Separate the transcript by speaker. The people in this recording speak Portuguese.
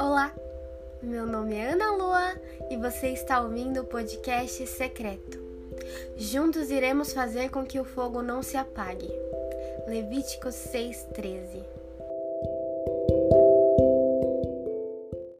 Speaker 1: Olá, meu nome é Ana Lua e você está ouvindo o podcast Secreto. Juntos iremos fazer com que o fogo não se apague. Levítico 6,13